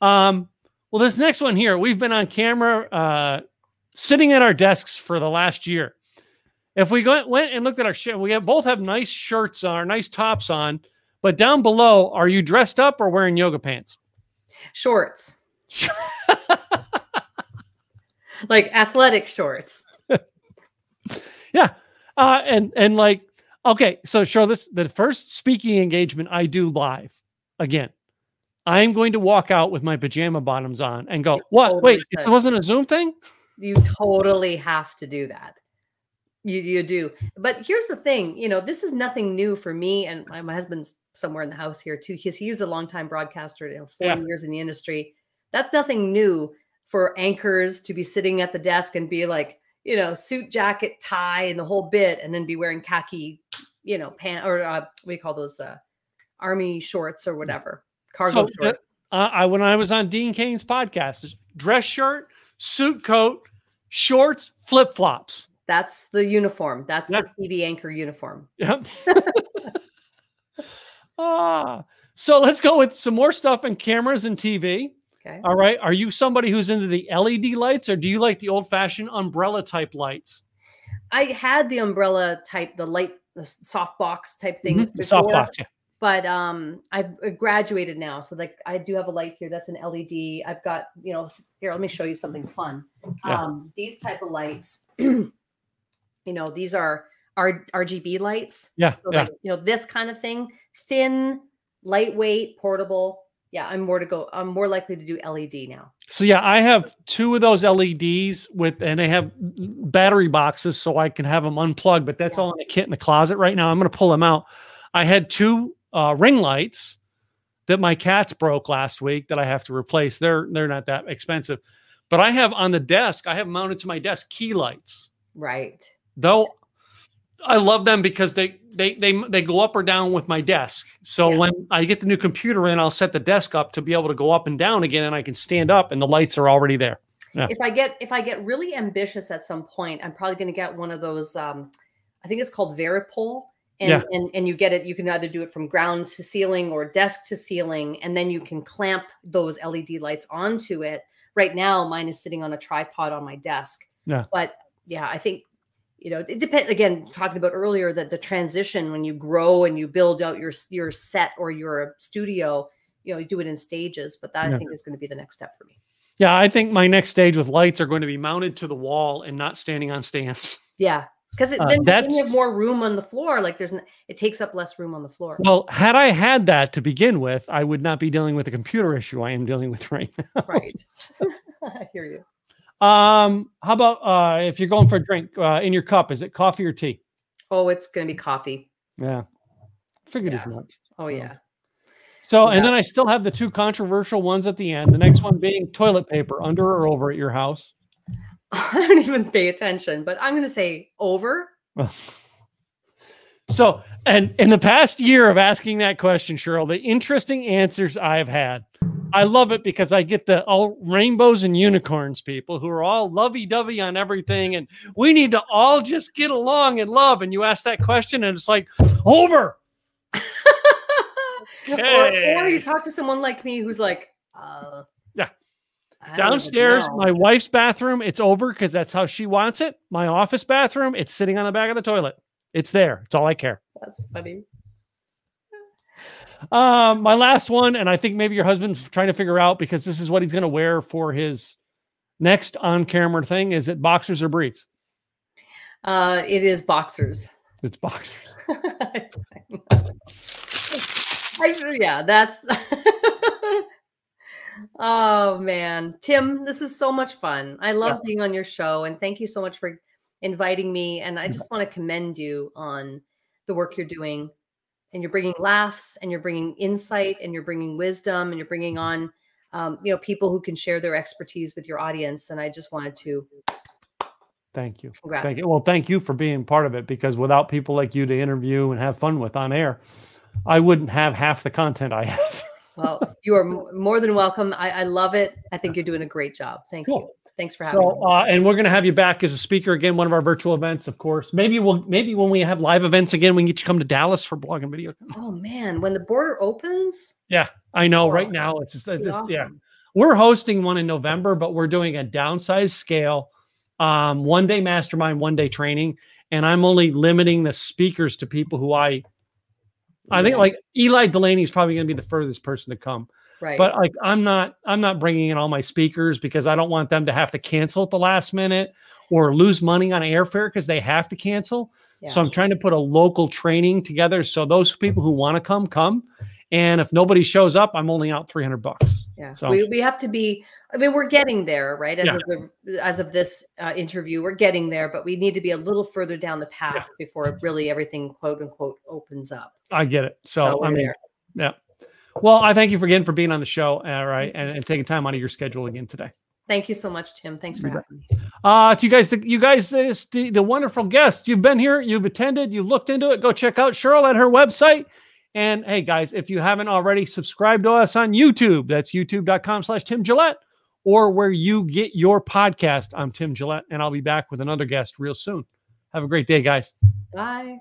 Um, well, this next one here, we've been on camera, uh, sitting at our desks for the last year, if we go, went and looked at our shirt, we have both have nice shirts on, our nice tops on, but down below, are you dressed up or wearing yoga pants? Shorts. like athletic shorts. yeah. Uh, and and like, okay, so show this the first speaking engagement I do live again. I'm going to walk out with my pajama bottoms on and go, what? totally Wait, it wasn't a Zoom thing? You totally have to do that. You you do. But here's the thing, you know, this is nothing new for me and my, my husband's somewhere in the house here too. He's he's a longtime broadcaster, you know, 40 Yeah. years in the industry. That's nothing new for anchors to be sitting at the desk and be like, you know, suit jacket, tie, and the whole bit, and then be wearing khaki, you know, pant or uh, what do you call those uh army shorts or whatever. Cargo So shorts. Uh, I when I was on Dean Cain's podcast, dress shirt, suit coat, shorts, flip flops. That's the uniform. That's Yeah. the TV anchor uniform. Yep. ah, so let's go with some more stuff and cameras and TV. Okay. All right. Are you somebody who's into the LED lights or do you like the old fashioned umbrella type lights? I had the umbrella type, the light, the soft box type things Mhm, the soft before, box. Yeah. but um, I've uh, graduated now. So like, I do have a light here. That's an LED. I've got, you know, here. Let me show you something fun. Yeah. Um, these type of lights. you know, these are R- RGB lights. Yeah. So yeah. like, you know, this kind of thing, thin, lightweight, portable. Yeah, I'm more to go. I'm more likely to do LED now. So yeah, I have two of those LEDs with, and they have battery boxes, so I can have them unplugged. But that's Yeah. all in a kit in the closet right now. I'm going to pull them out. I had two uh, ring lights that my cats broke last week that I have to replace. They're they're not that expensive, but I have on the desk. I have mounted to my desk key lights. Right. Though I love them because they they they they go up or down with my desk. So Yeah. when I get the new computer in, I'll set the desk up to be able to go up and down again, and I can stand up, and the lights are already there. Yeah. if I get if I get really ambitious at some point, I'm probably going to get one of those. Um, I think it's called Varipole, and, Yeah. and and you get it. You can either do it from ground to ceiling or desk to ceiling, and then you can clamp those LED lights onto it. Right now, mine is sitting on a tripod on my desk. Yeah. but yeah, I think you know it depends. Again, talking about earlier that the transition when you grow and you build out your your set or your studio, you know, you do it in stages. But that Yeah. I think is going to be the next step for me. Yeah, I think my next stage with lights are going to be mounted to the wall and not standing on stands. Yeah, because Uh, then, then you that's- have more room on the floor. Like there's, n- it takes up less room on the floor. Well, had I had that to begin with, I would not be dealing with the computer issue I am dealing with right now. Right. I hear you. Um, how about uh, if you're going for a drink uh, in your cup, is it coffee or tea? Oh, it's gonna be coffee. Yeah, figured as much. Oh So- yeah. So, and Yeah. then I still have the two controversial ones at the end. The next one being toilet paper, under or over at your house. I don't even pay attention, but I'm gonna say over. So, and in the past year of asking that question, Cheryl, the interesting answers I've had, I love it because I get the all rainbows and unicorns people who are all lovey dovey on everything. And we need to all just get along and love. And you ask that question, and it's like, over. or, or you talk to someone like me who's like, uh, Yeah. I Downstairs, my wife's bathroom, it's over because that's how she wants it. My office bathroom, it's sitting on the back of the toilet. It's there. It's all I care. That's funny. Um, my last one, and I think maybe your husband's trying to figure out because this is what he's going to wear for his next on-camera thing. Is it boxers or briefs? Uh, it is boxers. It's boxers. I, yeah, that's. oh man, Tim, this is so much fun. I love being on your show, and thank you so much for inviting me. And I just want to commend you on the work you're doing. And you're bringing laughs, and you're bringing insight, and you're bringing wisdom, and you're bringing on, um, you know, people who can share their expertise with your audience. And I just wanted to Thank you. congrats. Thank you. Well, thank you for being part of it because without people like you to interview and have fun with on air, I wouldn't have half the content I have. Well, you are more than welcome. I, I love it. I think you're doing a great job. Thank you. Thanks for having So, me. uh, and we're going to have you back as a speaker again, one of our virtual events, of course. Maybe we'll, maybe when we have live events again, we can get you to come to Dallas for blog and video. Oh man, when the border opens, Yeah, I know. Right Oh, now, it's just, it's just yeah. We're hosting one in November, but we're doing a downsized scale um, one day mastermind, one day training, and I'm only limiting the speakers to people who I. I think like Eli Delaney is probably going to be the furthest person to come, Right. but like I'm not. I'm not bringing in all my speakers because I don't want them to have to cancel at the last minute or lose money on airfare because they have to cancel. So I'm trying to put a local training together. So those people who want to come, come. And if nobody shows up, I'm only out 300 bucks. Yeah, So- we, we have to be. I mean, we're getting there, right? As Yeah. of the as of this uh, interview, we're getting there, but we need to be a little further down the path before really everything "quote unquote" opens up. I get it. So, So I mean, there. yeah. Well, I thank you for again for being on the show. All right. And, and taking time out of your schedule again today. Thank you so much, Tim. Thanks for having me. Uh, to you guys, the, you guys, this, the, the wonderful guests, you've been here, you've attended, you've looked into it. Go check out Cheryl at her website. And hey, guys, if you haven't already, subscribe to us on YouTube. That's youtube.com slash Tim Gillette or where you get your podcast. I'm Tim Gillette, and I'll be back with another guest real soon. Have a great day, guys. Bye.